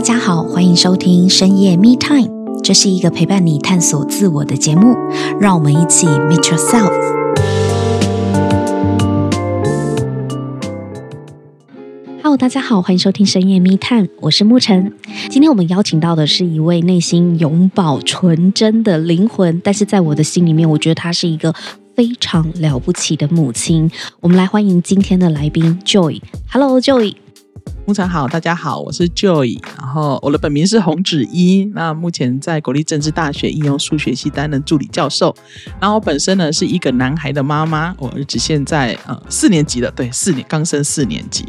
大家好，欢迎收听深夜 Me Time，这是一个陪伴你探索自我的节目，让我们一起 Meet Yourself。Hello，大家好，欢迎收听深夜 Me Time，我是沐晨。今天我们邀请到的是一位内心永葆纯真的灵魂，但是在我的心里面，我觉得她是一个非常了不起的母亲。我们来欢迎今天的来宾 Joy。Hello，Joy。牧场好，大家好，我是 Joy，然后我的本名是洪子一，那目前在国立政治大学应用数学系担任助理教授，然后我本身呢是一个男孩的妈妈，我儿子现在呃四年级了，对，四年刚升四年级，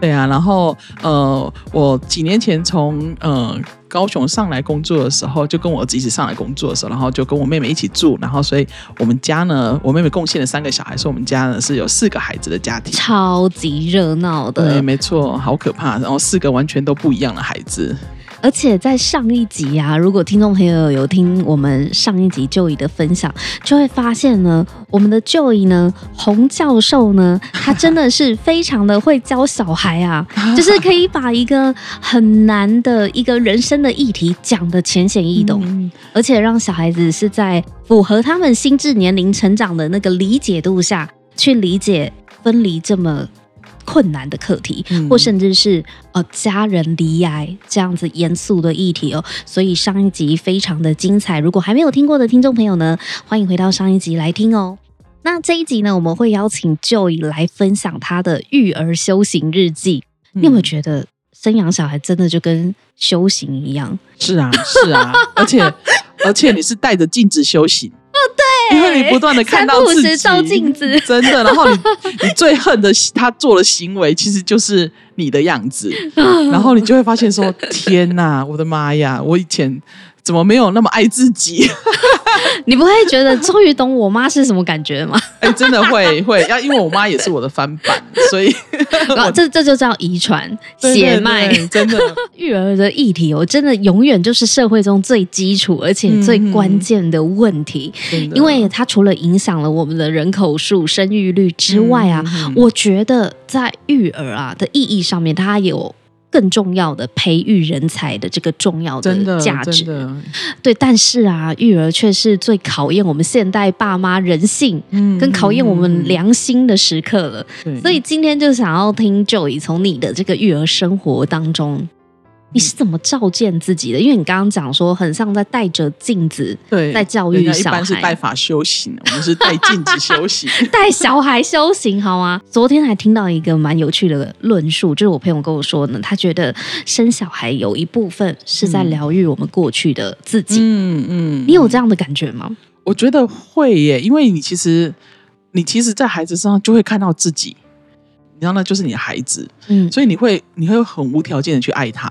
对啊，然后呃我几年前从呃。高雄上来工作的时候，就跟我儿子一起上来工作的时候，然后就跟我妹妹一起住，然后所以我们家呢，我妹妹贡献了三个小孩，所以我们家呢是有四个孩子的家庭，超级热闹的。对，没错，好可怕，然后四个完全都不一样的孩子。而且在上一集啊，如果听众朋友有听我们上一集 Joy 的分享，就会发现呢，我们的 Joy 呢，洪教授呢，他真的是非常的会教小孩啊，就是可以把一个很难的一个人生的议题讲的浅显易懂，而且让小孩子是在符合他们心智年龄成长的那个理解度下去理解分离这么。困难的课题，或甚至是呃家人离癌这样子严肃的议题哦，所以上一集非常的精彩。如果还没有听过的听众朋友呢，欢迎回到上一集来听哦。那这一集呢，我们会邀请 Joy 来分享他的育儿修行日记。你有没有觉得生养小孩真的就跟修行一样？是啊，是啊，而且而且你是带着镜子修行。因为你不断的看到自己，照镜子，真的。然后你你最恨的他做的行为，其实就是你的样子。然后你就会发现说：天哪，我的妈呀！我以前。怎么没有那么爱自己？你不会觉得终于懂我妈是什么感觉吗？哎、欸，真的会会，要因为我妈也是我的翻版，所以 这这就叫遗传血脉。真的，育儿的议题，我真的永远就是社会中最基础而且最关键的问题，嗯、因为它除了影响了我们的人口数、生育率之外啊，嗯、我觉得在育儿啊的意义上面，它有。更重要的培育人才的这个重要的价值，对，但是啊，育儿却是最考验我们现代爸妈人性，嗯，跟考验我们良心的时刻了。嗯，所以今天就想要听 Joy 从你的这个育儿生活当中。你是怎么照见自己的？因为你刚刚讲说，很像在带着镜子，对，在教育小孩。一般是带法修行，我们是带镜子修行，带小孩修行，好吗？昨天还听到一个蛮有趣的论述，就是我朋友跟我说呢，他觉得生小孩有一部分是在疗愈我们过去的自己。嗯嗯，你有这样的感觉吗？我觉得会耶，因为你其实，你其实，在孩子身上就会看到自己，你知道，那就是你的孩子，嗯，所以你会，你会很无条件的去爱他。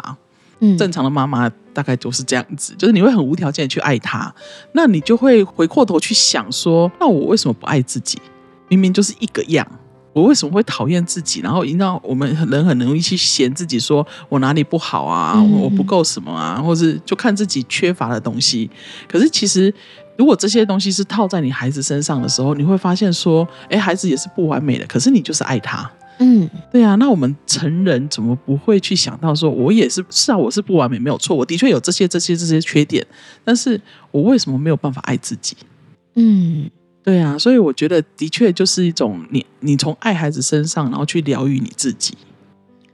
正常的妈妈大概就是这样子，就是你会很无条件的去爱他，那你就会回过头去想说，那我为什么不爱自己？明明就是一个样，我为什么会讨厌自己？然后引导我们人很容易去嫌自己，说我哪里不好啊，我不够什么啊，或是就看自己缺乏的东西。可是其实，如果这些东西是套在你孩子身上的时候，你会发现说，哎，孩子也是不完美的，可是你就是爱他。嗯，对啊，那我们成人怎么不会去想到说，我也是是啊，我是不完美，没有错，我的确有这些这些这些缺点，但是我为什么没有办法爱自己？嗯，对啊，所以我觉得的确就是一种你你从爱孩子身上，然后去疗愈你自己，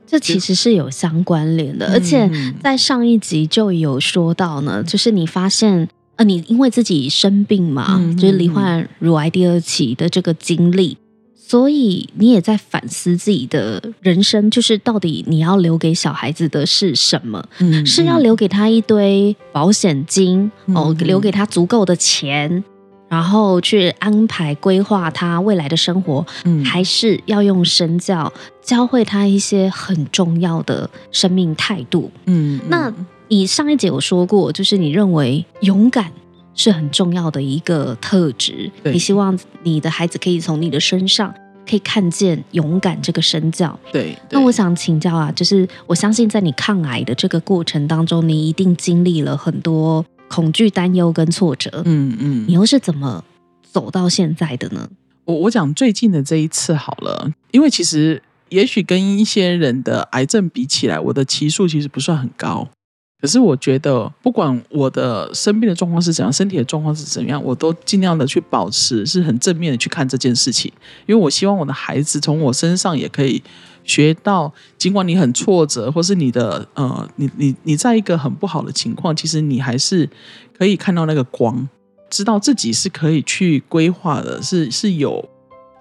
这其实是有相关联的，而且在上一集就有说到呢，就是你发现呃，你因为自己生病嘛，嗯、就是罹患乳癌第二期的这个经历。所以你也在反思自己的人生，就是到底你要留给小孩子的是什么？嗯，是要留给他一堆保险金，嗯，哦，留给他足够的钱，然后去安排规划他未来的生活，嗯，还是要用身教教会他一些很重要的生命态度？嗯，那你上一节有说过，就是你认为勇敢。是很重要的一个特质。你希望你的孩子可以从你的身上可以看见勇敢这个身教。对，那我想请教啊，就是我相信在你抗癌的这个过程当中，你一定经历了很多恐惧、担忧跟挫折。嗯嗯，你又是怎么走到现在的呢？我我讲最近的这一次好了，因为其实也许跟一些人的癌症比起来，我的期数其实不算很高。可是我觉得，不管我的生病的状况是怎样，身体的状况是怎样，我都尽量的去保持是很正面的去看这件事情，因为我希望我的孩子从我身上也可以学到，尽管你很挫折，或是你的呃，你你你在一个很不好的情况，其实你还是可以看到那个光，知道自己是可以去规划的，是是有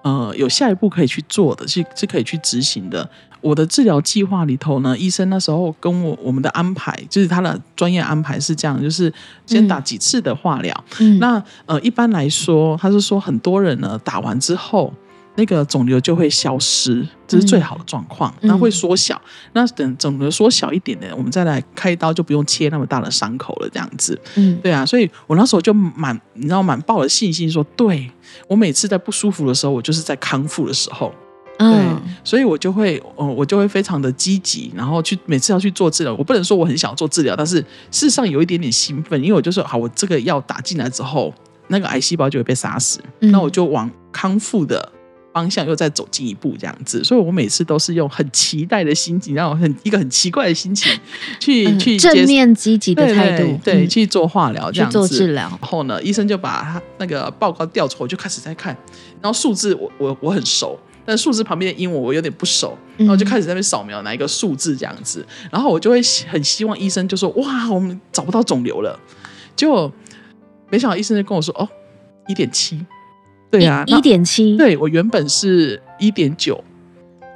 呃有下一步可以去做的，是是可以去执行的。我的治疗计划里头呢，医生那时候跟我我们的安排，就是他的专业安排是这样，就是先打几次的化疗。嗯、那呃，一般来说，他是说很多人呢打完之后，那个肿瘤就会消失，这是最好的状况，那、嗯、会缩小。那等肿瘤缩小一点点，我们再来开刀，就不用切那么大的伤口了，这样子。嗯，对啊，所以我那时候就满，你知道，满抱了信心说，对，我每次在不舒服的时候，我就是在康复的时候。对，所以我就会，呃，我就会非常的积极，然后去每次要去做治疗。我不能说我很想做治疗，但是事实上有一点点兴奋，因为我就说，好，我这个药打进来之后，那个癌细胞就会被杀死，嗯、那我就往康复的方向又再走进一步，这样子。所以我每次都是用很期待的心情，然后很一个很奇怪的心情去、嗯、去正面积极的态度，对，对，去做化疗这样子。做治疗，然后呢，医生就把他那个报告调出，我就开始在看，然后数字我我我很熟。但数字旁边的英文我有点不熟，然后就开始在那边扫描哪一个数字这样子，然后我就会很希望医生就说哇，我们找不到肿瘤了，结果没想到医生就跟我说哦，一点七，对啊，一点七，对，我原本是一点九，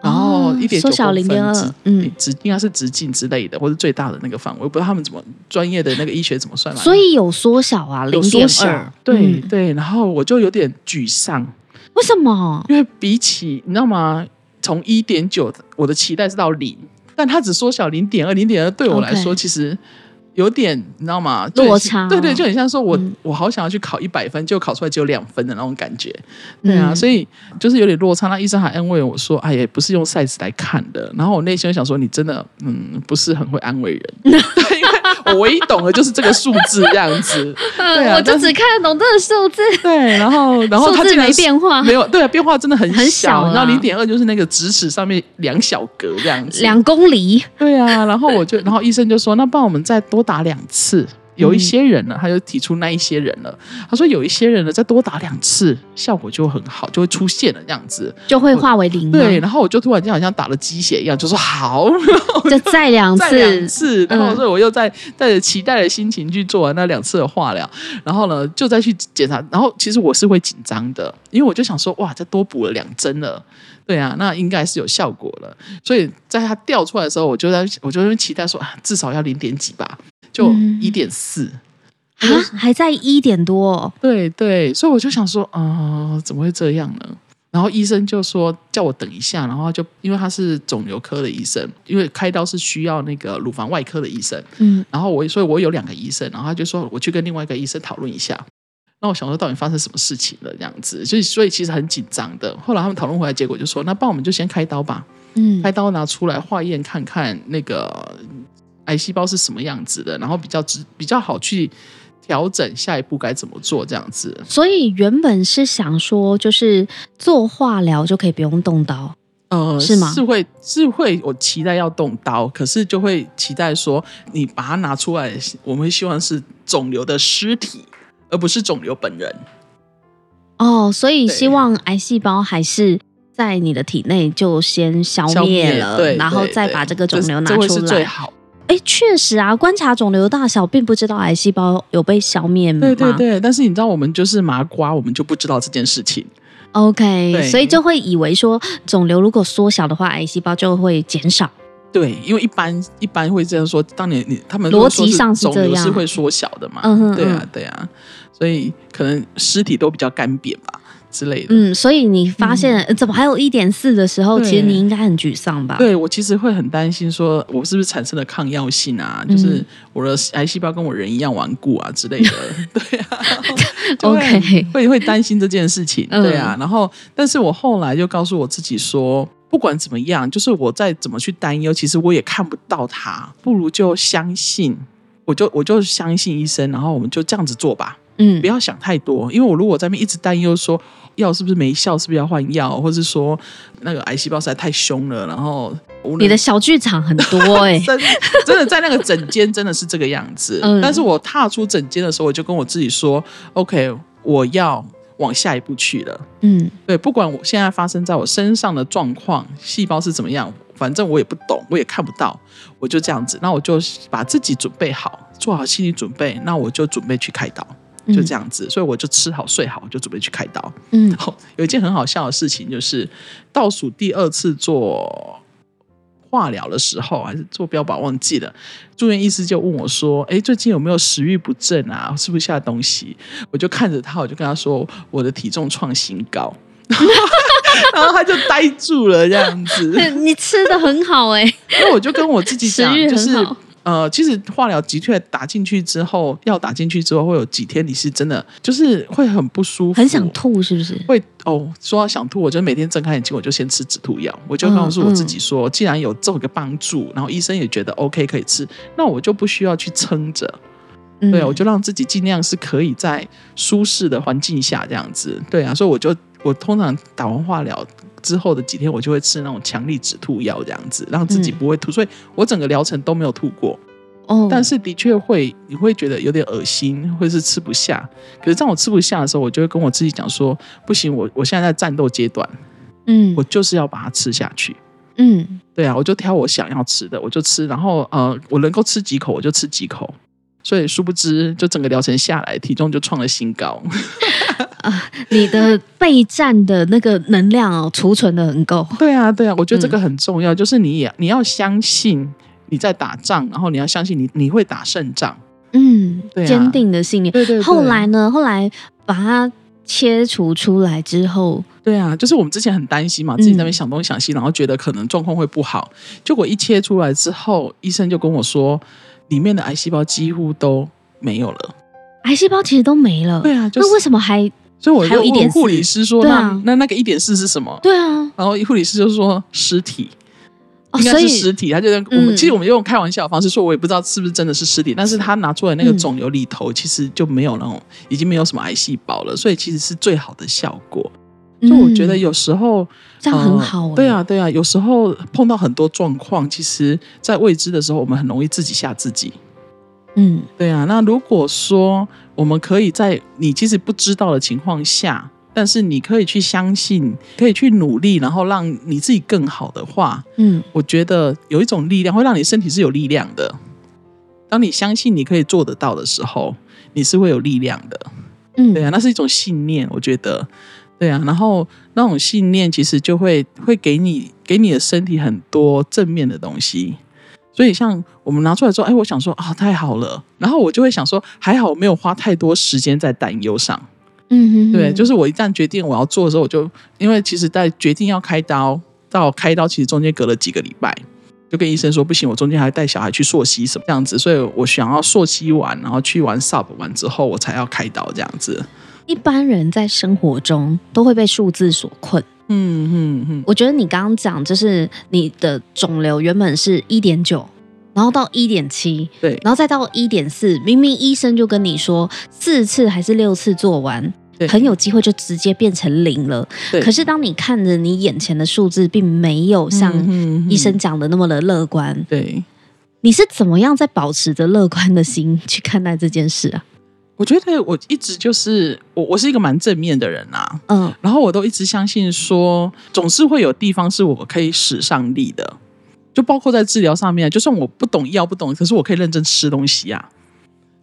然后一点九，缩小零点二，嗯，直应该是直径之类的，或是最大的那个范围，我不知道他们怎么专业的那个医学怎么算来，所以有缩小啊，零点二，对对，然后我就有点沮丧。为什么？因为比起你知道吗？从一点九，我的期待是到零，但它只缩小零点二，零点二对我来说其实有点，你知道吗？落差。对对，就很像说我、嗯、我好想要去考一百分，就考出来只有两分的那种感觉。对啊，嗯、所以就是有点落差。那医生还安慰我说：“哎呀，不是用 size 来看的。”然后我内心想说：“你真的嗯，不是很会安慰人。”对，我唯一懂的就是这个数字这样子，对啊，我就只看得懂这个数字。对，然后然后它竟然没变化，没有对啊，变化真的很小。很小啊、然后零点二就是那个直尺上面两小格这样子，两公里。对啊，然后我就，然后医生就说：“那帮我们再多打两次。”有一些人呢，他就提出那一些人了。他说有一些人呢，再多打两次，效果就很好，就会出现了这样子，就会化为零。对，然后我就突然间好像打了鸡血一样，就说好，就再两次，再两次。然后所以我又在带着期待的心情去做完那两次的化疗，然后呢，就再去检查。然后其实我是会紧张的，因为我就想说，哇，再多补了两针了，对啊，那应该是有效果了。所以在它掉出来的时候，我就在我就期待说，啊，至少要零点几吧。就一点四啊，还在一点多哦。对对，所以我就想说，啊、呃，怎么会这样呢？然后医生就说叫我等一下，然后就因为他是肿瘤科的医生，因为开刀是需要那个乳房外科的医生，嗯，然后我所以我有两个医生，然后他就说我去跟另外一个医生讨论一下。那我想说到底发生什么事情了？这样子，所以所以其实很紧张的。后来他们讨论回来，结果就说，那帮我们就先开刀吧，嗯，开刀拿出来化验看看那个。癌细胞是什么样子的，然后比较直比较好去调整下一步该怎么做这样子。所以原本是想说，就是做化疗就可以不用动刀，呃，是吗？是会是会，我期待要动刀，可是就会期待说，你把它拿出来，我们希望是肿瘤的尸体，而不是肿瘤本人。哦，所以希望癌细胞还是在你的体内就先消灭了，对，然后再把这个肿瘤拿出来，这是最好。哎，确实啊，观察肿瘤大小，并不知道癌细胞有被消灭吗？对对对，但是你知道，我们就是麻瓜，我们就不知道这件事情。OK，所以就会以为说，肿瘤如果缩小的话，癌细胞就会减少。对，因为一般一般会这样说，当年你他们逻辑上是这样，肿瘤是会缩小的嘛？嗯哼嗯，对啊对啊，所以可能尸体都比较干瘪吧。之类的，嗯，所以你发现、嗯、怎么还有一点四的时候，其实你应该很沮丧吧？对，我其实会很担心，说我是不是产生了抗药性啊？嗯、就是我的癌细胞跟我人一样顽固啊之类的。对啊，OK，会会担心这件事情。对啊，然后，但是我后来就告诉我自己说，不管怎么样，就是我再怎么去担忧，其实我也看不到它，不如就相信，我就我就相信医生，然后我们就这样子做吧。嗯，不要想太多，因为我如果在那边一直担忧说药是不是没效，是不是要换药，或者是说那个癌细胞实在太凶了，然后你的小剧场很多 哎、真的在那个诊间真的是这个样子。嗯，但是我踏出诊间的时候，我就跟我自己说，OK，我要往下一步去了。嗯，对，不管我现在发生在我身上的状况，细胞是怎么样。反正我也不懂，我也看不到，我就这样子。那我就把自己准备好，做好心理准备。那我就准备去开刀，就这样子。嗯、所以我就吃好睡好，我就准备去开刀。嗯，然后有一件很好笑的事情，就是倒数第二次做化疗的时候，还是做标靶忘记了。住院医师就问我说：“哎，最近有没有食欲不振啊？吃不下东西？”我就看着他，我就跟他说：“我的体重创新高。”然后他就呆住了，这样子。你吃的很好哎、欸，那我就跟我自己讲，就是呃，其实化疗的确打进去之后，药打进去之后，会有几天你是真的就是会很不舒服，很想吐，是不是？会哦，说到想吐，我就每天睁开眼睛，我就先吃止吐药。我就告诉我自己说，嗯嗯、既然有这个帮助，然后医生也觉得 OK 可以吃，那我就不需要去撑着。对啊，我就让自己尽量是可以在舒适的环境下这样子。对啊，所以我就。我通常打完化疗之后的几天，我就会吃那种强力止吐药，这样子让自己不会吐。嗯、所以我整个疗程都没有吐过。哦，但是的确会，你会觉得有点恶心，或是吃不下。可是当我吃不下的时候，我就会跟我自己讲说：不行，我我现在在战斗阶段，嗯，我就是要把它吃下去。嗯，对啊，我就挑我想要吃的，我就吃。然后呃，我能够吃几口，我就吃几口。所以殊不知，就整个疗程下来，体重就创了新高。啊，你的备战的那个能量哦，储存的很够。对啊，对啊，我觉得这个很重要，嗯、就是你也你要相信你在打仗，然后你要相信你你会打胜仗。嗯，对、啊，坚定的信念。对对，对。后来呢？后来把它切除出来之后，对啊，就是我们之前很担心嘛，自己在那边想东想西，嗯、然后觉得可能状况会不好。结果一切出来之后，医生就跟我说，里面的癌细胞几乎都没有了。癌细胞其实都没了。对啊，就是、那为什么还？所以我就问护理师说：“那那那个一点四是什么？”对啊，然后护理师就说：“尸体，应该是尸体。”他就我们其实我们用开玩笑的方式说，我也不知道是不是真的是尸体，但是他拿出来那个肿瘤里头其实就没有那种已经没有什么癌细胞了，所以其实是最好的效果。就我觉得有时候这样很好。对啊，对啊，有时候碰到很多状况，其实在未知的时候，我们很容易自己吓自己。嗯，对啊。那如果说我们可以在你其实不知道的情况下，但是你可以去相信，可以去努力，然后让你自己更好的话，嗯，我觉得有一种力量会让你身体是有力量的。当你相信你可以做得到的时候，你是会有力量的。嗯，对啊，那是一种信念，我觉得，对啊。然后那种信念其实就会会给你给你的身体很多正面的东西。所以，像我们拿出来之后，哎，我想说啊，太好了。然后我就会想说，还好我没有花太多时间在担忧上。嗯哼，哼，对，就是我一旦决定我要做的时候，我就因为其实在决定要开刀到开刀，其实中间隔了几个礼拜，就跟医生说不行，我中间还带小孩去溯溪什么这样子，所以我想要溯溪完，然后去完 SUP 完之后，我才要开刀这样子。一般人在生活中都会被数字所困。嗯嗯嗯，我觉得你刚刚讲就是你的肿瘤原本是一点九，然后到一点七，对，然后再到一点四，明明医生就跟你说四次还是六次做完，对，很有机会就直接变成零了。对，可是当你看着你眼前的数字，并没有像医生讲的那么的乐观，对，你是怎么样在保持着乐观的心去看待这件事啊？我觉得我一直就是我，我是一个蛮正面的人啊，嗯，然后我都一直相信说，总是会有地方是我可以使上力的，就包括在治疗上面，就算我不懂药不懂，可是我可以认真吃东西啊，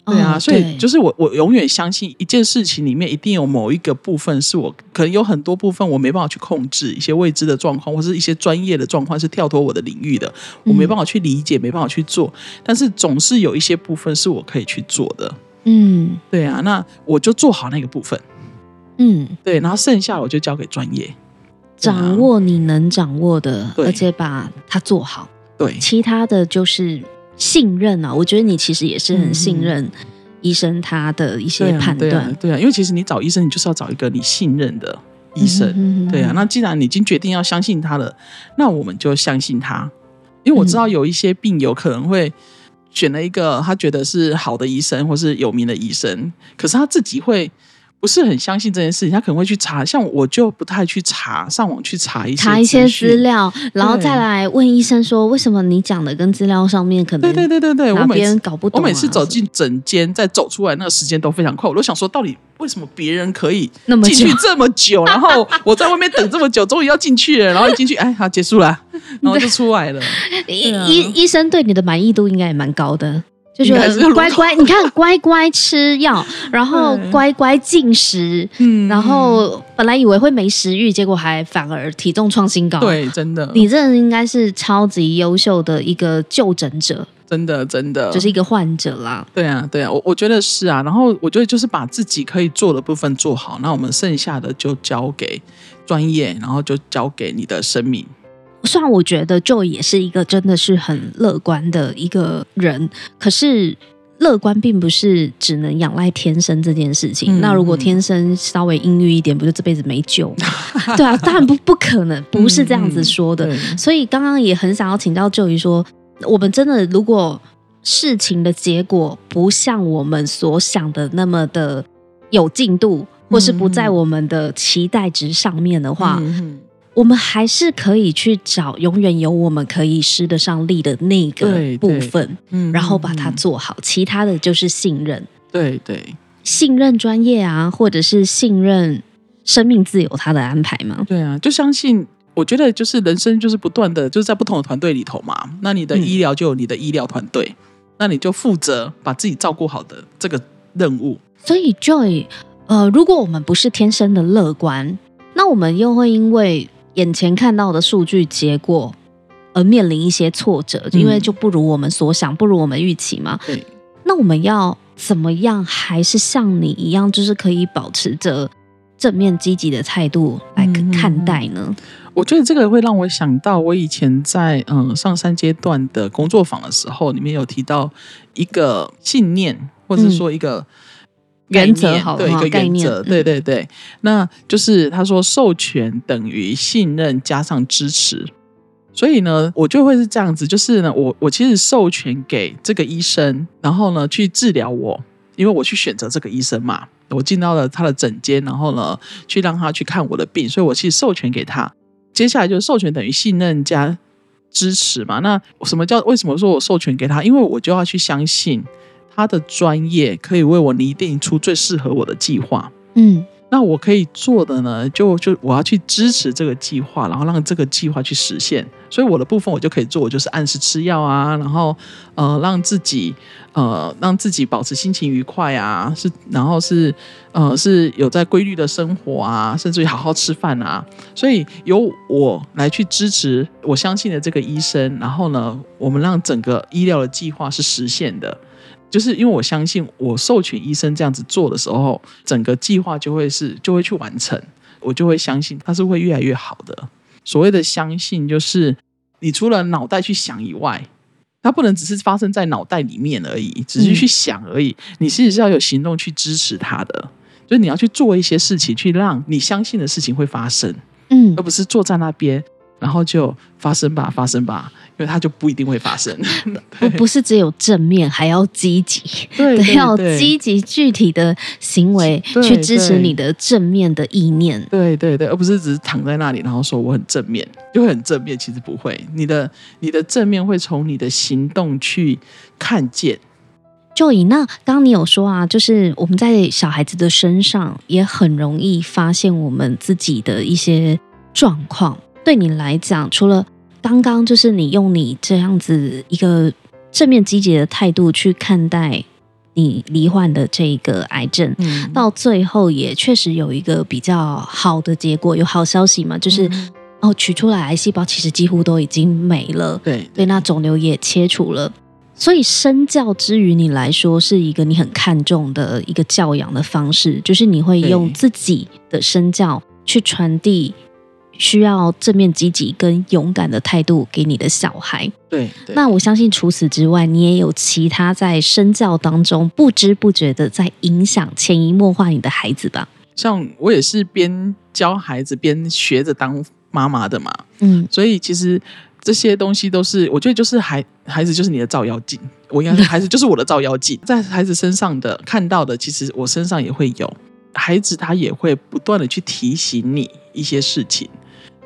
对啊，所以就是我我永远相信一件事情里面一定有某一个部分是我可能有很多部分我没办法去控制，一些未知的状况或是一些专业的状况是跳脱我的领域的，我没办法去理解，没办法去做，但是总是有一些部分是我可以去做的。嗯，对啊，那我就做好那个部分，嗯，对，然后剩下我就交给专业，掌握你能掌握的，而且把它做好，对，其他的就是信任啊。我觉得你其实也是很信任医生他的一些判断，对啊，对啊，对啊，因为其实你找医生，你就是要找一个你信任的医生，嗯、对啊。那既然你已经决定要相信他了，那我们就相信他，因为我知道有一些病友可能会。选了一个他觉得是好的医生或是有名的医生，可是他自己会。不是很相信这件事情，他可能会去查，像我就不太去查，上网去查一些查一些资料，然后再来问医生说，为什么你讲的跟资料上面可能对对对对对，我每次搞不懂、啊。我每次走进诊间，再走出来那个时间都非常快，我都想说，到底为什么别人可以进去这么久，然后我在外面等这么久，终于要进去了，然后一进去，哎，好结束了，然后就出来了。医医、啊、医生对你的满意度应该也蛮高的。就是乖乖，你看乖乖吃药，然后乖乖进食，嗯，然后本来以为会没食欲，结果还反而体重创新高。对，真的，你这应该是超级优秀的一个就诊者，真的真的，就是一个患者啦。对啊，对啊，我我觉得是啊。然后我觉得就是把自己可以做的部分做好，那我们剩下的就交给专业，然后就交给你的生命。虽然我觉得 Joy 也是一个真的是很乐观的一个人，可是乐观并不是只能仰赖天生这件事情。嗯、那如果天生稍微阴郁一点，不就这辈子没救？对啊，当然不不可能，不是这样子说的。嗯嗯、所以刚刚也很想要请教 Joy 说，我们真的如果事情的结果不像我们所想的那么的有进度，或是不在我们的期待值上面的话，我们还是可以去找永远有我们可以施得上力的那个部分，嗯，然后把它做好。其他的就是信任，对对，信任专业啊，或者是信任生命自有他的安排嘛。对啊，就相信。我觉得就是人生就是不断的，就是在不同的团队里头嘛。那你的医疗就有你的医疗团队，嗯，那你就负责把自己照顾好的这个任务。所以，Joy，呃，如果我们不是天生的乐观，那我们又会因为眼前看到的数据结果，而面临一些挫折，因为就不如我们所想，不如我们预期嘛。对，那我们要怎么样，还是像你一样，就是可以保持着正面积极的态度来看待呢？嗯，我觉得这个会让我想到，我以前在嗯上三阶段的工作坊的时候，里面有提到一个信念，或者说一个。嗯原则好，对一个原则，对对对，那就是他说授权等于信任加上支持，所以呢，我就会是这样子，就是呢，我我其实授权给这个医生，然后呢去治疗我，因为我去选择这个医生嘛，我进到了他的诊间，然后呢去让他去看我的病，所以我其实授权给他，接下来就是授权等于信任加支持嘛，那什么叫为什么说我授权给他？因为我就要去相信。他的专业可以为我拟定出最适合我的计划。嗯，那我可以做的呢，就就我要去支持这个计划，然后让这个计划去实现。所以我的部分我就可以做，我就是按时吃药啊，然后呃让自己呃让自己保持心情愉快啊，是然后是呃是有在规律的生活啊，甚至于好好吃饭啊。所以由我来去支持我相信的这个医生，然后呢，我们让整个医疗的计划是实现的。就是因为我相信，我授权医生这样子做的时候，整个计划就会是就会去完成，我就会相信它是会越来越好的。所谓的相信，就是你除了脑袋去想以外，它不能只是发生在脑袋里面而已，只是去想而已。你其实是要有行动去支持它的，就是你要去做一些事情，去让你相信的事情会发生，嗯，而不是坐在那边，然后就发生吧，发生吧。因为它就不一定会发生，不不是只有正面，还要积极，对，对，对，要积极具体的行为去支持你的正面的意念，对对对，而不是只是躺在那里，然后说我很正面，就会很正面，其实不会，你的你的正面会从你的行动去看见。就以那刚刚你有说啊，就是我们在小孩子的身上也很容易发现我们自己的一些状况，对你来讲，除了刚刚就是你用你这样子一个正面积极的态度去看待你罹患的这个癌症，嗯，到最后也确实有一个比较好的结果，有好消息嘛？就是、嗯、哦，取出来癌细胞其实几乎都已经没了，对对，那肿瘤也切除了，所以身教之于你来说是一个你很看重的一个教养的方式，就是你会用自己的身教去传递。需要正面积极跟勇敢的态度给你的小孩。对，对，那我相信除此之外，你也有其他在身教当中不知不觉的在影响、潜移默化你的孩子吧？像我也是边教孩子边学着当妈妈的嘛。嗯，所以其实这些东西都是，我觉得就是孩孩子就是你的照妖镜，我应该说孩子就是我的照妖镜，在孩子身上的看到的，其实我身上也会有。孩子他也会不断的去提醒你一些事情，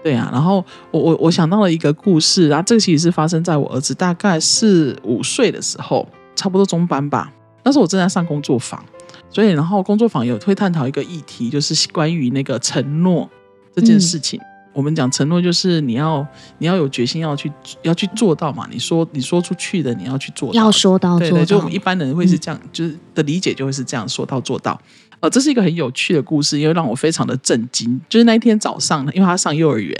对啊。然后我我我想到了一个故事，然后这个其实是发生在我儿子大概是五岁的时候，差不多中班吧。那时候我正在上工作坊，所以然后工作坊有会探讨一个议题，就是关于那个承诺这件事情。嗯我们讲承诺，就是你要你要有决心要去要去做到嘛。你说你说出去的，你要去做到，要说到做到。对对，就我们一般人会是这样，嗯、就是的理解就会是这样，说到做到。呃，这是一个很有趣的故事，因为让我非常的震惊。就是那一天早上，因为他上幼儿园，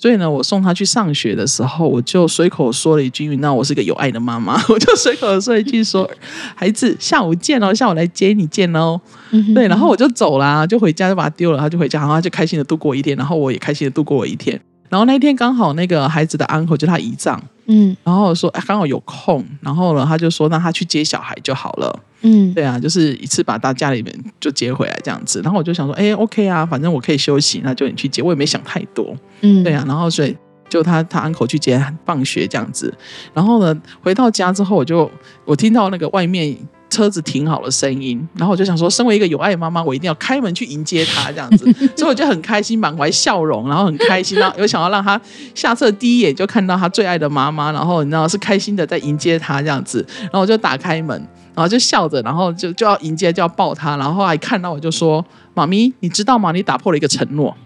所以呢，我送他去上学的时候，我就随口说了一句：“那我是个有爱的妈妈。”我就随口说一句说：“孩子，下午见哦，下午来接你见哦。嗯”对，然后我就走啦，就回家就把他丢了，他就回家，然后他就开心的度过一天，然后我也开心的度过我一天。然后那一天刚好那个孩子的 uncle 就他姨丈，嗯，然后说哎刚好有空，然后呢他就说让他去接小孩就好了，嗯，对啊，就是一次把大家里面就接回来这样子。然后我就想说哎 OK 啊，反正我可以休息，那就你去接，我也没想太多，嗯，对啊。然后所以就他他 uncle 去接放学这样子。然后呢回到家之后，我就我听到那个外面。车子停好了，声音，然后我就想说，身为一个有爱的妈妈，我一定要开门去迎接他，这样子，所以我就很开心，满怀笑容，然后很开心，然 后有想要让他下车第一眼就看到他最爱的妈妈，然后你知道是开心的在迎接他这样子，然后我就打开门，然后就笑着，然后就就要迎接，就要抱他，然后还看到我就说，妈咪，你知道吗？你打破了一个承诺。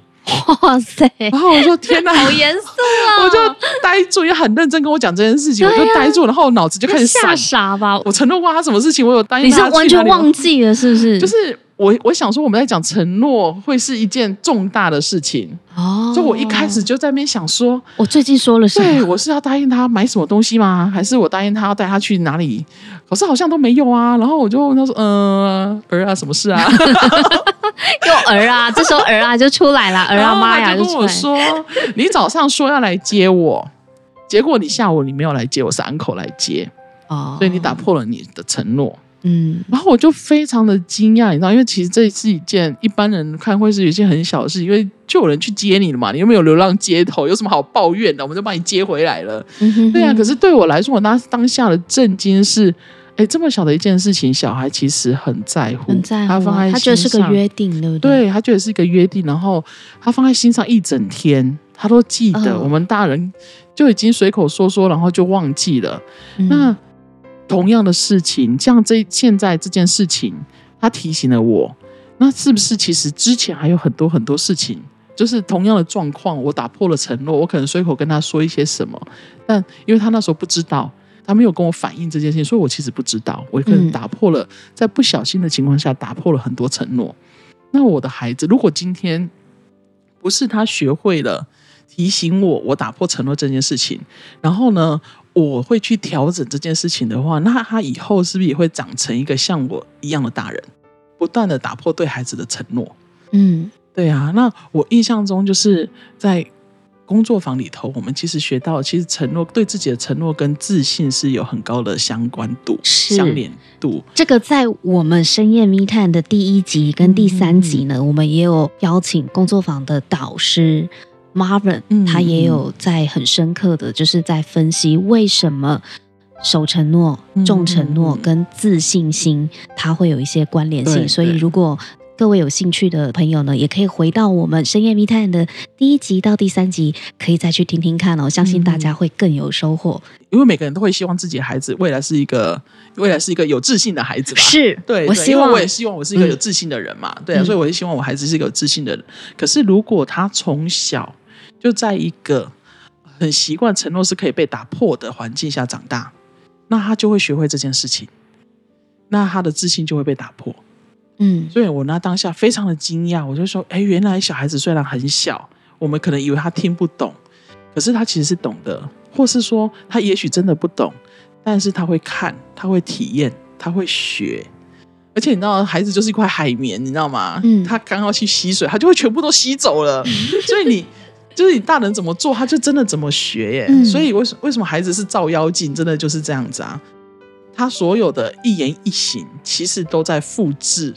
哇塞！然后我说天哪，好严肃啊！我就呆住，也很认真跟我讲这件事情，啊、我就呆住，然后我脑子就开始吓傻吧。我承诺过他什么事情，我有答应他。你是完全忘记了是不是？就是我，我想说我们在讲承诺会是一件重大的事情哦，所以我一开始就在那边想说，我最近说了什么？对，我是要答应他买什么东西吗？还是我答应他要带他去哪里？可是好像都没有啊。然后我就问他说：“嗯、呃，儿啊，什么事啊？” 又儿啊，这时候儿啊就出来了，儿啊妈呀就跟我说：“你早上说要来接我，结果你下午你没有来接我，是 uncle 来接哦，所以你打破了你的承诺。”嗯，然后我就非常的惊讶，你知道，因为其实这是一件一般人看会是有一件很小的事情，因为就有人去接你了嘛，你又没有流浪街头，有什么好抱怨的？我们就把你接回来了。嗯、哼哼对啊，可是对我来说，我当当下的震惊是。哎，这么小的一件事情，小孩其实很在乎，很在乎。他放在心上，他觉得是个约定，对不对？对，他觉得是一个约定，然后他放在心上一整天，他都记得。我们大人就已经随口说说，然后就忘记了。嗯、那同样的事情，像这现在这件事情，他提醒了我。那是不是其实之前还有很多很多事情，就是同样的状况，我打破了承诺，我可能随口跟他说一些什么，但因为他那时候不知道。他没有跟我反映这件事情，所以我其实不知道，我可能打破了，在不小心的情况下打破了很多承诺。那我的孩子，如果今天不是他学会了提醒我，我打破承诺这件事情，然后呢，我会去调整这件事情的话，那他以后是不是也会长成一个像我一样的大人，不断的打破对孩子的承诺？嗯，对啊。那我印象中就是在。工作坊里头，我们其实学到，其实承诺对自己的承诺跟自信是有很高的相关度、相连度。这个在我们深夜密探的第一集跟第三集呢，嗯、我们也有邀请工作坊的导师 Marvin，、嗯、他也有在很深刻的就是在分析为什么守承诺、重承诺跟自信心它会有一些关联性。所以如果各位有兴趣的朋友呢，也可以回到我们深夜密探的第一集到第三集，可以再去听听看哦。相信大家会更有收获，因为每个人都会希望自己的孩子未来是一个未来是一个有自信的孩子吧？是，对，我希望我也希望我是一个有自信的人嘛。嗯、对啊，所以我也希望我孩子是一个有自信的人。可是如果他从小就在一个很习惯承诺是可以被打破的环境下长大，那他就会学会这件事情，那他的自信就会被打破。嗯，所以我那当下非常的惊讶，我就说，哎，原来小孩子虽然很小，我们可能以为他听不懂，可是他其实是懂的，或是说他也许真的不懂，但是他会看，他会体验，他会学，而且你知道，孩子就是一块海绵，你知道吗？嗯，他刚要去吸水，他就会全部都吸走了，所以你就是你大人怎么做，他就真的怎么学耶。嗯，所以为什为什么孩子是照妖镜，真的就是这样子啊？他所有的一言一行，其实都在复制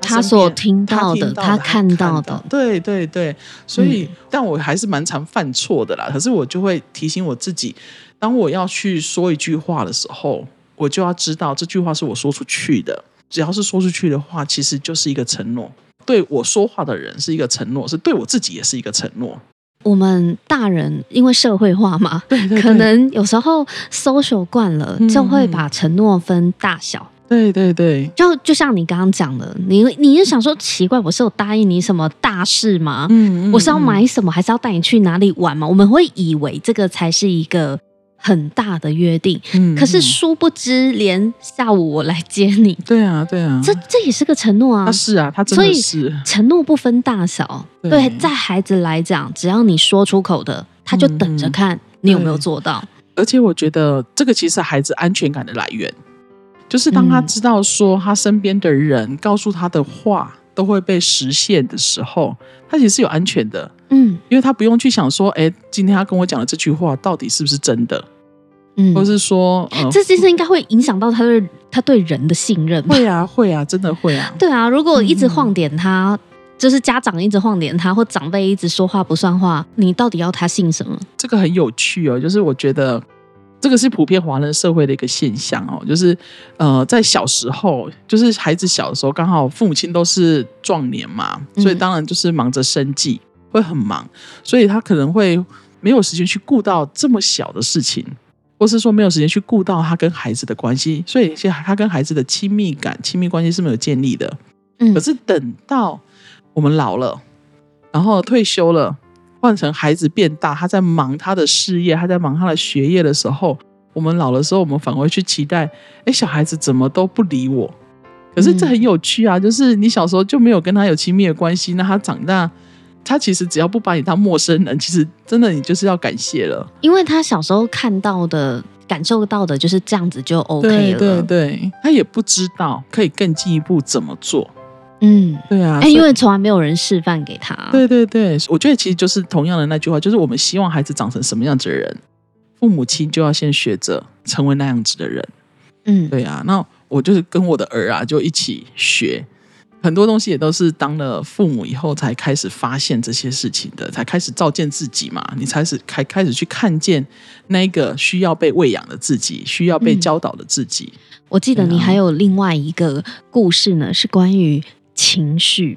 他所听到的，他，看到的，对对对，所以，嗯、但我还是蛮常犯错的啦。可是我就会提醒我自己，当我要去说一句话的时候，我就要知道这句话是我说出去的。只要是说出去的话，其实就是一个承诺。对我说话的人是一个承诺，是对我自己也是一个承诺。我们大人因为社会化嘛，对对对，可能有时候 social 惯了，就会把承诺分大小。嗯对对对，就就像你刚刚讲的，你你是想说奇怪，我是有答应你什么大事吗？嗯，嗯，我是要买什么，还是要带你去哪里玩吗？我们会以为这个才是一个很大的约定，嗯，可是殊不知，连下午我来接你，对啊，对啊，这这也是个承诺啊，他是啊，他真的是，承诺不分大小，对，对，在孩子来讲，只要你说出口的，他就等着看你有没有做到。而且我觉得这个其实孩子安全感的来源。就是当他知道说他身边的人告诉他的话都会被实现的时候，他其实是有安全的，嗯，因为他不用去想说，哎，今天他跟我讲的这句话到底是不是真的，嗯，或是说，呃、这件事应该会影响到他对他对人的信任，会啊，会啊，真的会啊，对啊，如果一直晃点他，嗯、就是家长一直晃点他，或长辈一直说话不算话，你到底要他信什么？这个很有趣哦，就是我觉得。这个是普遍华人社会的一个现象哦，就是呃，在小时候，就是孩子小的时候，刚好父母亲都是壮年嘛，所以当然就是忙着生计，会很忙，所以他可能会没有时间去顾到这么小的事情，或是说没有时间去顾到他跟孩子的关系，所以现在他跟孩子的亲密感、亲密关系是没有建立的。嗯，可是等到我们老了，然后退休了。换成孩子变大，他在忙他的事业，他在忙他的学业的时候，我们老的时候，我们反而去期待，哎，小孩子怎么都不理我？可是这很有趣啊，就是你小时候就没有跟他有亲密的关系，那他长大，他其实只要不把你当陌生人，其实真的你就是要感谢了，因为他小时候看到的、感受到的就是这样子就 OK 了，对对对，他也不知道可以更进一步怎么做。嗯，对啊，哎，因为从来没有人示范给他。对对对，我觉得其实就是同样的那句话，就是我们希望孩子长成什么样子的人，父母亲就要先学着成为那样子的人。嗯，对啊，那我就是跟我的儿啊，就一起学很多东西，也都是当了父母以后才开始发现这些事情的，才开始照见自己嘛，你才是开开始去看见那个需要被喂养的自己，需要被教导的自己。嗯，我记得你还有另外一个故事呢，是关于。情绪，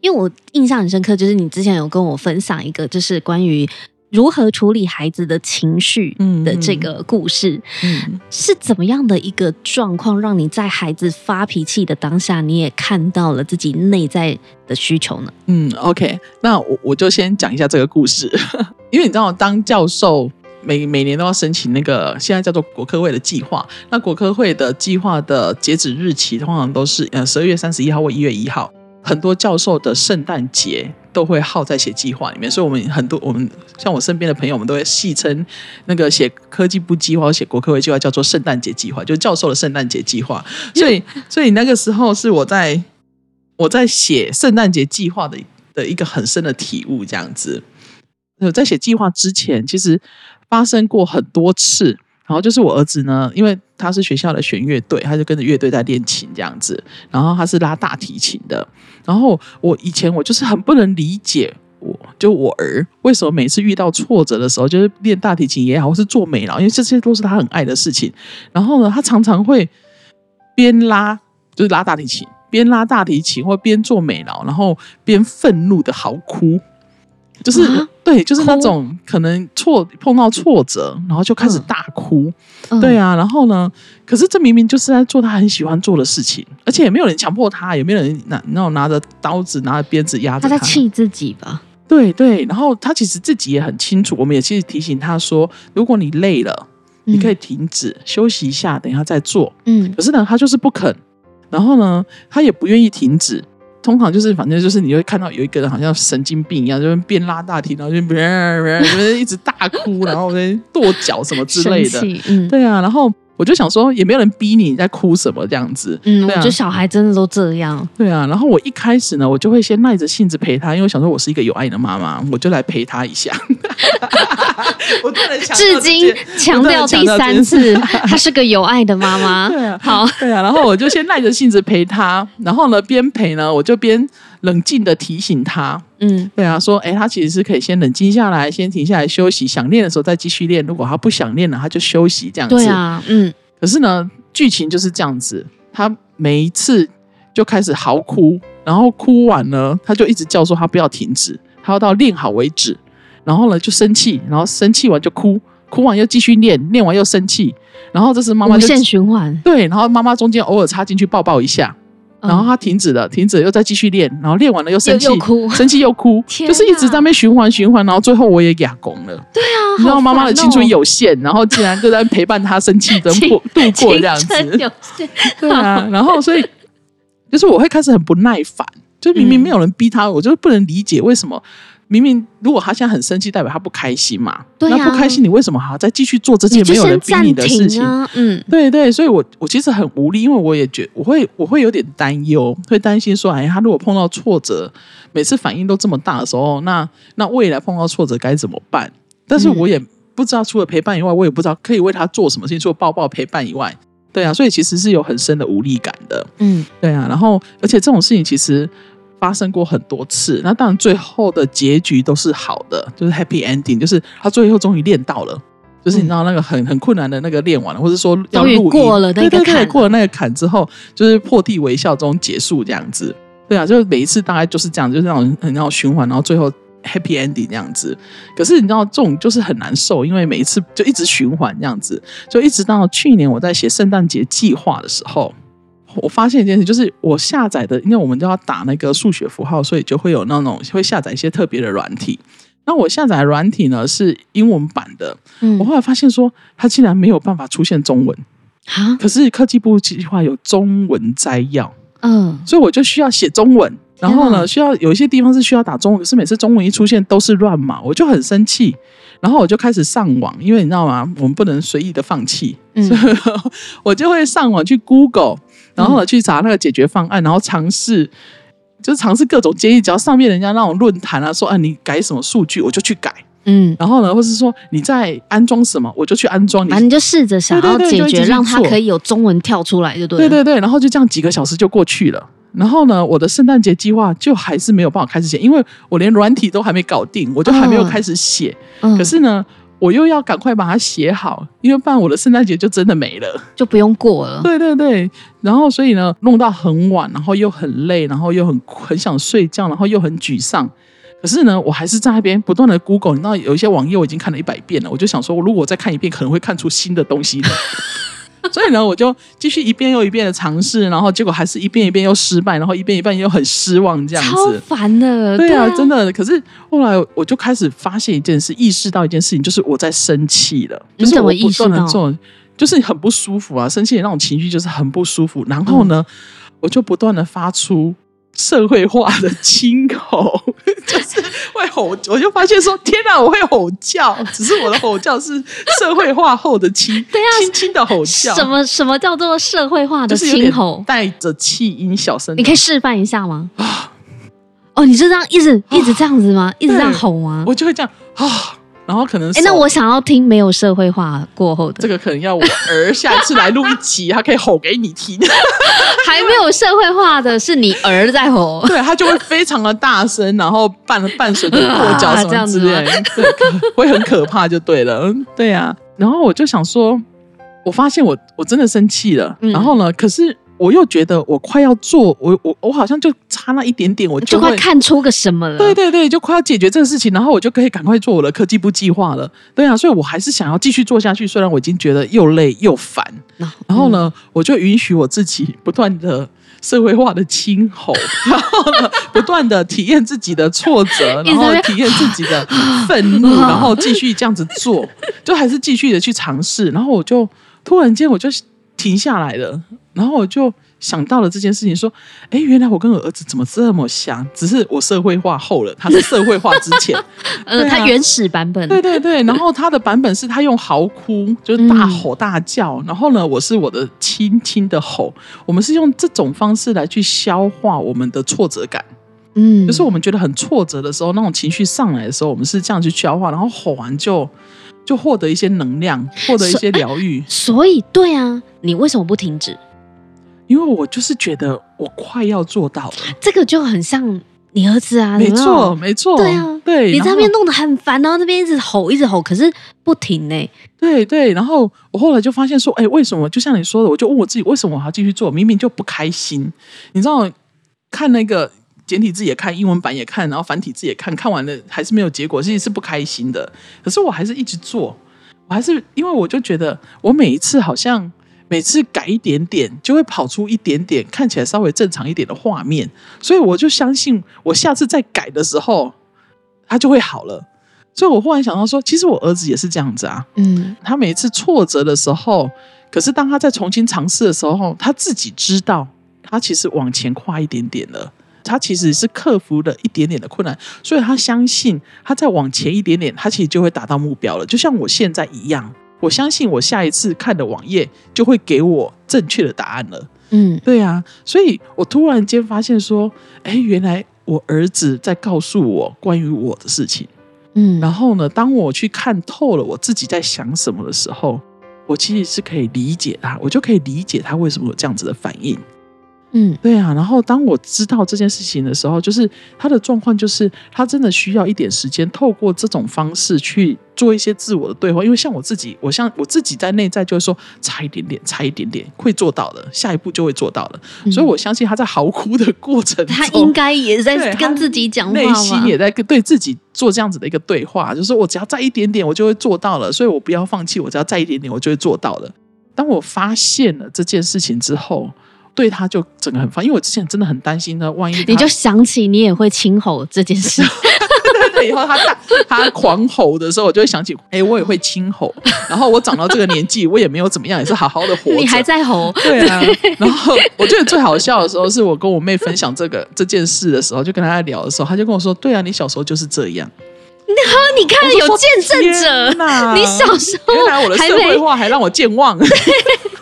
因为我印象很深刻，就是你之前有跟我分享一个，就是关于如何处理孩子的情绪的这个故事。嗯，嗯，是怎么样的一个状况，让你在孩子发脾气的当下，你也看到了自己内在的需求呢？嗯，OK，那我我就先讲一下这个故事，因为你知道，当教授每每年都要申请那个现在叫做国科会的计划，那国科会的计划的截止日期通常都是呃十二月三十一号或一月一号。很多教授的圣诞节都会耗在写计划里面，所以我们很多我们像我身边的朋友，我们都会戏称那个写科技部计划或写国科会计划叫做圣诞节计划，就是教授的圣诞节计划。所以，所以那个时候是我在我在写圣诞节计划的的一个很深的体悟，这样子。在写计划之前，其实。发生过很多次，然后就是我儿子呢，因为他是学校的弦乐队，他就跟着乐队在练琴这样子。然后他是拉大提琴的。然后我以前我就是很不能理解我，就我儿为什么每次遇到挫折的时候，就是练大提琴也好，或是做美劳，因为这些都是他很爱的事情。然后呢，他常常会边拉就是拉大提琴，边拉大提琴或边做美劳，然后边愤怒的嚎哭。就是、对，就是那种可能挫碰到挫折，然后就开始大哭。嗯、对啊，然后呢？可是这明明就是在做他很喜欢做的事情，而且也没有人强迫他，也没有人拿那种拿着刀子、拿着鞭子压着他。他在气自己吧？对对，然后他其实自己也很清楚。我们也其实提醒他说：如果你累了，你可以停止、嗯、休息一下，等一下再做。嗯，可是呢，他就是不肯。然后呢，他也不愿意停止。通常就是，反正就是，你会看到有一个人好像神经病一样，就是边拉大提，然后就边 边一直大哭，然后在跺脚什么之类的。嗯，对啊。然后我就想说，也没有人逼你，你在哭什么这样子。嗯，啊、我觉得小孩真的都这样。对啊，然后我一开始呢，我就会先耐着性子陪他，因为我想说我是一个有爱的妈妈，我就来陪他一下。我至今强调第三次，她是个有爱的妈妈。对啊，好，对啊，然后我就先耐着性子陪他，然后呢，边陪呢，我就边冷静的提醒他。嗯，对啊，说，哎，他其实是可以先冷静下来，先停下来休息，想练的时候再继续练。如果他不想练了，他就休息这样子。对啊，嗯。可是呢，剧情就是这样子，他每一次就开始嚎哭，然后哭完呢，他就一直叫说他不要停止，他要到练好为止。然后呢，就生气，然后生气完就哭，哭完又继续练，练完又生气，然后这是妈妈就无限循环。对，然后妈妈中间偶尔插进去抱抱一下。然后他停止了，停止了又再继续练，然后练完了又生气，又哭，生气又哭，就是一直在那边循环循环，然后最后我也哑公了。对啊，你知道妈妈的青春有限，然后竟然就在陪伴他生气的过度过这样子。对啊，然后所以就是我会开始很不耐烦，就明明没有人逼他，我就不能理解为什么。明明如果他现在很生气，代表他不开心嘛？对啊，那不开心，你为什么还要再继续做这件没有人逼你的事情？啊、嗯，对对，所以我我其实很无力，因为我也觉我会我会有点担忧，会担心说，哎，他如果碰到挫折，每次反应都这么大的时候，那那未来碰到挫折该怎么办？但是我也不知道，除了陪伴以外，我也不知道可以为他做什么事情，除了抱抱陪伴以外，对啊，所以其实是有很深的无力感的。嗯，对啊，然后而且这种事情其实。发生过很多次，那当然最后的结局都是好的，就是 happy ending，就是他最后终于练到了，就是你知道那个很很困难的那个练完了，或者说要录过了那个坎，对对对，过了那个坎之后，就是破涕为笑中结束这样子。对啊，就是每一次大概就是这样，就是那种很那种循环，然后最后 happy ending 这样子。可是你知道这种就是很难受，因为每一次就一直循环这样子，就一直到去年我在写圣诞节计划的时候。我发现一件事，就是我下载的，因为我们都要打那个数学符号，所以就会有那种会下载一些特别的软体。那我下载的软体呢是英文版的，嗯，我后来发现说它竟然没有办法出现中文啊！可是科技部计划有中文摘要，嗯，所以我就需要写中文，然后呢，需要有一些地方是需要打中文，可是每次中文一出现都是乱码，我就很生气。然后我就开始上网，因为你知道吗？我们不能随意的放弃，嗯，所以 我就会上网去 Google，然后呢去查那个解决方案，然后尝试，就是尝试各种建议。只要上面人家那种论坛啊说啊，你改什么数据，我就去改，嗯。然后呢，或是说你在安装什么，我就去安装。反正你就试着想要解决，让它可以有中文跳出来，就对。对对对，然后就这样几个小时就过去了。然后呢，我的圣诞节计划就还是没有办法开始写，因为我连软体都还没搞定，我就还没有开始写。嗯、可是呢，我又要赶快把它写好，因为不然我的圣诞节就真的没了，就不用过了。对对对，然后所以呢，弄到很晚，然后又很累，然后又很很想睡觉，然后又很沮丧。可是呢，我还是在那边不断的 Google，你知道有一些网页我已经看了一百遍了，我就想说，如果我再看一遍，可能会看出新的东西的。所以呢，我就继续一遍又一遍的尝试，然后结果还是一遍一遍又失败，然后一遍一遍又很失望，这样子。超烦的。对啊，真的。可是后来我就开始发现一件事，意识到一件事情，就是我在生气了。你怎么意识到？就是很不舒服啊，生气的那种情绪就是很不舒服。然后呢，嗯、我就不断的发出。社会化的亲吼，就是会吼，我就发现说，天哪，我会吼叫，只是我的吼叫是社会化后的亲，对啊，轻轻的吼叫。什么什么叫做社会化的亲吼？带着气音小声，你可以示范一下吗？啊，哦，你是这样一直一直这样子吗？一直这样吼吗？我就会这样啊。然后可能，哎，那我想要听没有社会化过后的，这个可能要我儿下一次来录一期，他可以吼给你听。还没有社会化的是你儿在吼，对，他就会非常的大声，然后伴伴随着跺脚什么之类，对，会很可怕，就对了，对呀、啊。然后我就想说，我发现我我真的生气了，然后呢，可是。我又觉得我快要做，我我我好像就差那一点点，我就，就快看出个什么了。对对对，就快要解决这个事情，然后我就可以赶快做我的科技部计划了。对啊，所以我还是想要继续做下去，虽然我已经觉得又累又烦。然后呢，嗯、我就允许我自己不断的社会化的轻吼，然后呢，不断的体验自己的挫折，然后体验自己的愤怒，然后继续这样子做，就还是继续的去尝试。然后我就突然间我就停下来了。然后我就想到了这件事情，说：“哎，原来我跟我儿子怎么这么像？只是我社会化后了，他是社会化之前，呃，他原始版本，对对对。然后他的版本是他用嚎哭，就是大吼大叫。嗯、然后呢，我是我的轻轻的吼。我们是用这种方式来去消化我们的挫折感。嗯，就是我们觉得很挫折的时候，那种情绪上来的时候，我们是这样去消化，然后吼完就就获得一些能量，获得一些疗愈。所，所以，对啊，你为什么不停止？因为我就是觉得我快要做到了，这个就很像你儿子啊，没错，没错，对啊，对，你在那边弄得很烦，然后那边一直吼，一直吼，可是不停呢，对对，然后我后来就发现说，哎，为什么？就像你说的，我就问我自己，为什么我还要继续做？明明就不开心，你知道，看那个简体字也看，英文版也看，然后繁体字也看，看完了还是没有结果，其实是不开心的。可是我还是一直做，我还是因为我就觉得，我每一次好像。每次改一点点，就会跑出一点点看起来稍微正常一点的画面，所以我就相信，我下次再改的时候，他就会好了。所以我忽然想到说，其实我儿子也是这样子啊，嗯，他每一次挫折的时候，可是当他在重新尝试的时候，他自己知道，他其实往前跨一点点了，他其实是克服了一点点的困难，所以他相信，他再往前一点点，他其实就会达到目标了，就像我现在一样。我相信我下一次看的网页就会给我正确的答案了。嗯，对啊，所以我突然间发现说，哎，原来我儿子在告诉我关于我的事情。嗯，然后呢，当我去看透了我自己在想什么的时候，我其实是可以理解他，我就可以理解他为什么有这样子的反应。嗯，对啊，然后当我知道这件事情的时候，就是他的状况，就是他真的需要一点时间，透过这种方式去做一些自我的对话。因为像我自己，我像我自己在内在就是说，差一点点，差一点点会做到的，下一步就会做到了。嗯、所以我相信他在嚎哭的过程中，他应该也在跟自己讲话，内心也在跟对自己做这样子的一个对话，就是说我只要再一点点，我就会做到了。所以我不要放弃，我只要再一点点，我就会做到了。当我发现了这件事情之后。对他就整个很烦，因为我之前真的很担心呢，万一你就想起你也会轻吼这件事，对 对，以后他大他狂吼的时候，我就会想起，哎，我也会轻吼，然后我长到这个年纪，我也没有怎么样，也是好好的活着。你还在吼？对啊。然后我觉得最好笑的时候，是我跟我妹分享这个这件事的时候，就跟她在聊的时候，她就跟我说：“对啊，你小时候就是这样。”你看有见证者，你小时候原来我的社会化还让我健忘。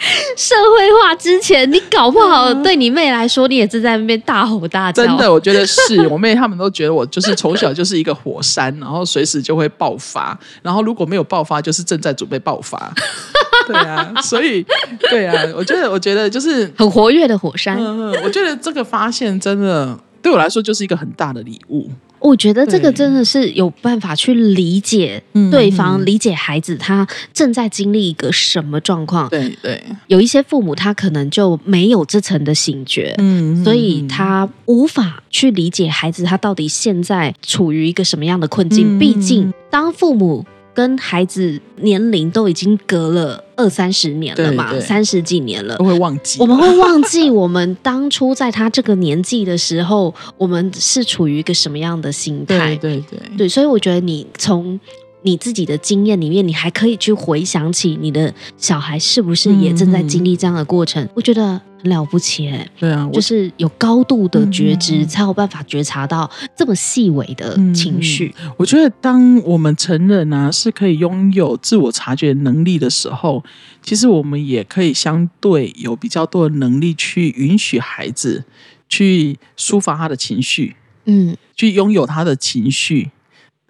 社会化之前，你搞不好对你妹来说，你也是在那边大吼大叫。真的，我觉得是 我妹他们都觉得我就是从小就是一个火山，然后随时就会爆发，然后如果没有爆发，就是正在准备爆发。对啊，所以对啊，我觉得我觉得就是很活跃的火山。嗯嗯，我觉得这个发现真的对我来说就是一个很大的礼物。我觉得这个真的是有办法去理解对方，理解孩子他正在经历一个什么状况。对对，有一些父母他可能就没有这层的醒觉，嗯，所以他无法去理解孩子他到底现在处于一个什么样的困境。毕竟当父母。跟孩子年龄都已经隔了二三十年了嘛，三十几年了，都会忘记。我们会忘记我们当初在他这个年纪的时候，我们是处于一个什么样的心态？对对对，对，所以我觉得你从你自己的经验里面，你还可以去回想起你的小孩是不是也正在经历这样的过程？嗯、我觉得很。了不起哎，对啊，就是有高度的觉知，嗯、才有办法觉察到这么细微的情绪。嗯、我觉得，当我们成人啊是可以拥有自我察觉能力的时候，其实我们也可以相对有比较多的能力去允许孩子去抒发他的情绪，嗯，去拥有他的情绪。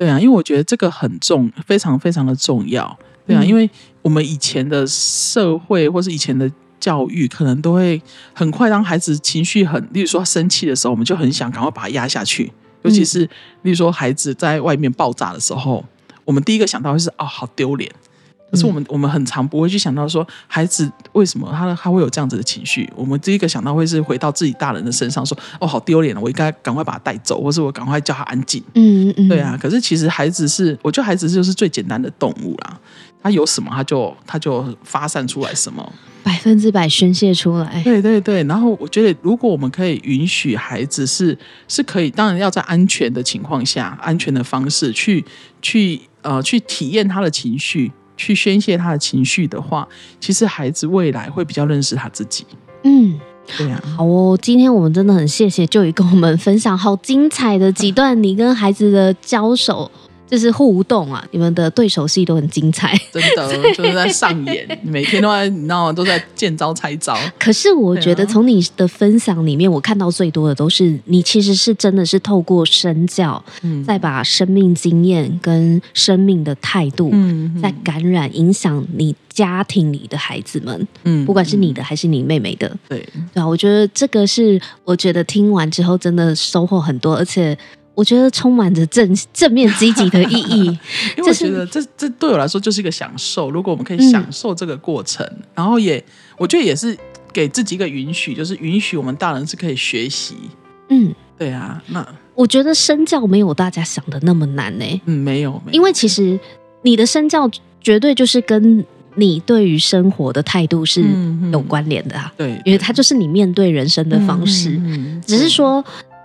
对啊，因为我觉得这个很重，非常非常的重要。对啊，嗯、因为我们以前的社会或是以前的。教育可能都会很快，让孩子情绪很，例如说生气的时候，我们就很想赶快把他压下去。尤其是例如说孩子在外面爆炸的时候，我们第一个想到的是哦，好丢脸。可是我们我们很常不会去想到说，孩子为什么他他会有这样子的情绪？我们第一个想到会是回到自己大人的身上，说哦，好丢脸了，我应该赶快把他带走，或是我赶快叫他安静。嗯嗯，对啊。可是其实孩子是，我觉得孩子就是最简单的动物啦。他有什么，他就他就发散出来什么。百分之百宣泄出来，对对对。然后我觉得，如果我们可以允许孩子是是可以，当然要在安全的情况下，安全的方式去去呃去体验他的情绪，去宣泄他的情绪的话，其实孩子未来会比较认识他自己。嗯，对呀、啊，好哦，今天我们真的很谢谢 Joy 跟我们分享好精彩的几段你跟孩子的交手。就是互动啊，你们的对手戏都很精彩，真的 就是在上演，每天都在，你知道吗？都在见招拆招。可是我觉得从你的分享里面，我看到最多的都是你其实是真的是透过身教，嗯，再把生命经验跟生命的态度，嗯，在感染影响你家庭里的孩子们，嗯，不管是你的还是你妹妹的，对对啊，我觉得这个是我觉得听完之后真的收获很多，而且。我觉得充满着正正面积极的意义，因为我觉得这这对我来说就是一个享受。如果我们可以享受这个过程，嗯、然后也我觉得也是给自己一个允许，就是允许我们大人是可以学习。嗯，对啊。那我觉得身教没有大家想的那么难呢。嗯，没有，没有。因为其实你的身教绝对就是跟你对于生活的态度是有关联的啊。对，对，因为它就是你面对人生的方式，只是说。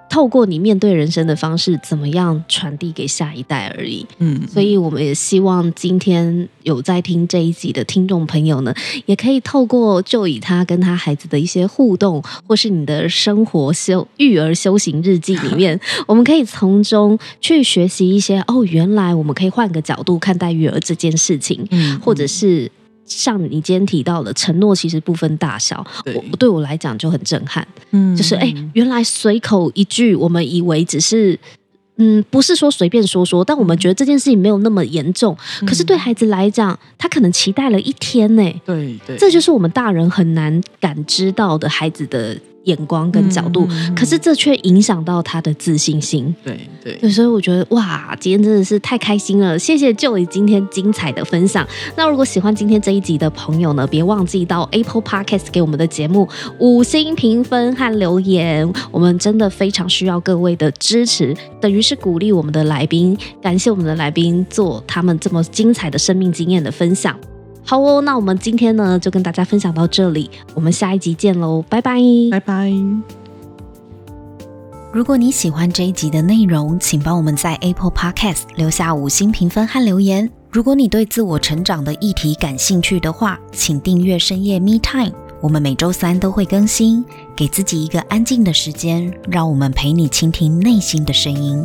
透过你面对人生的方式，怎么样传递给下一代而已。嗯，所以我们也希望今天有在听这一集的听众朋友呢，也可以透过就以他跟他孩子的一些互动，或是你的生活修育儿修行日记里面，我们可以从中去学习一些哦，原来我们可以换个角度看待育儿这件事情，嗯，或者是。像你今天提到的承诺，其实不分大小，对我对我来讲就很震撼。嗯，就是哎，原来随口一句，我们以为只是，嗯，不是说随便说说，但我们觉得这件事情没有那么严重。嗯、可是对孩子来讲，他可能期待了一天呢。对对，这就是我们大人很难感知到的孩子的。眼光跟角度，嗯、可是这却影响到他的自信心。对对，对，所以我觉得哇，今天真的是太开心了！谢谢 Joy 今天精彩的分享。那如果喜欢今天这一集的朋友呢，别忘记到 Apple Podcast 给我们的节目五星评分和留言，我们真的非常需要各位的支持，等于是鼓励我们的来宾，感谢我们的来宾做他们这么精彩的生命经验的分享。好哦，那我们今天呢就跟大家分享到这里，我们下一集见喽，拜拜，拜拜。如果你喜欢这一集的内容，请帮我们在 Apple Podcast 留下五星评分和留言。如果你对自我成长的议题感兴趣的话，请订阅深夜 Me Time，我们每周三都会更新，给自己一个安静的时间，让我们陪你倾听内心的声音。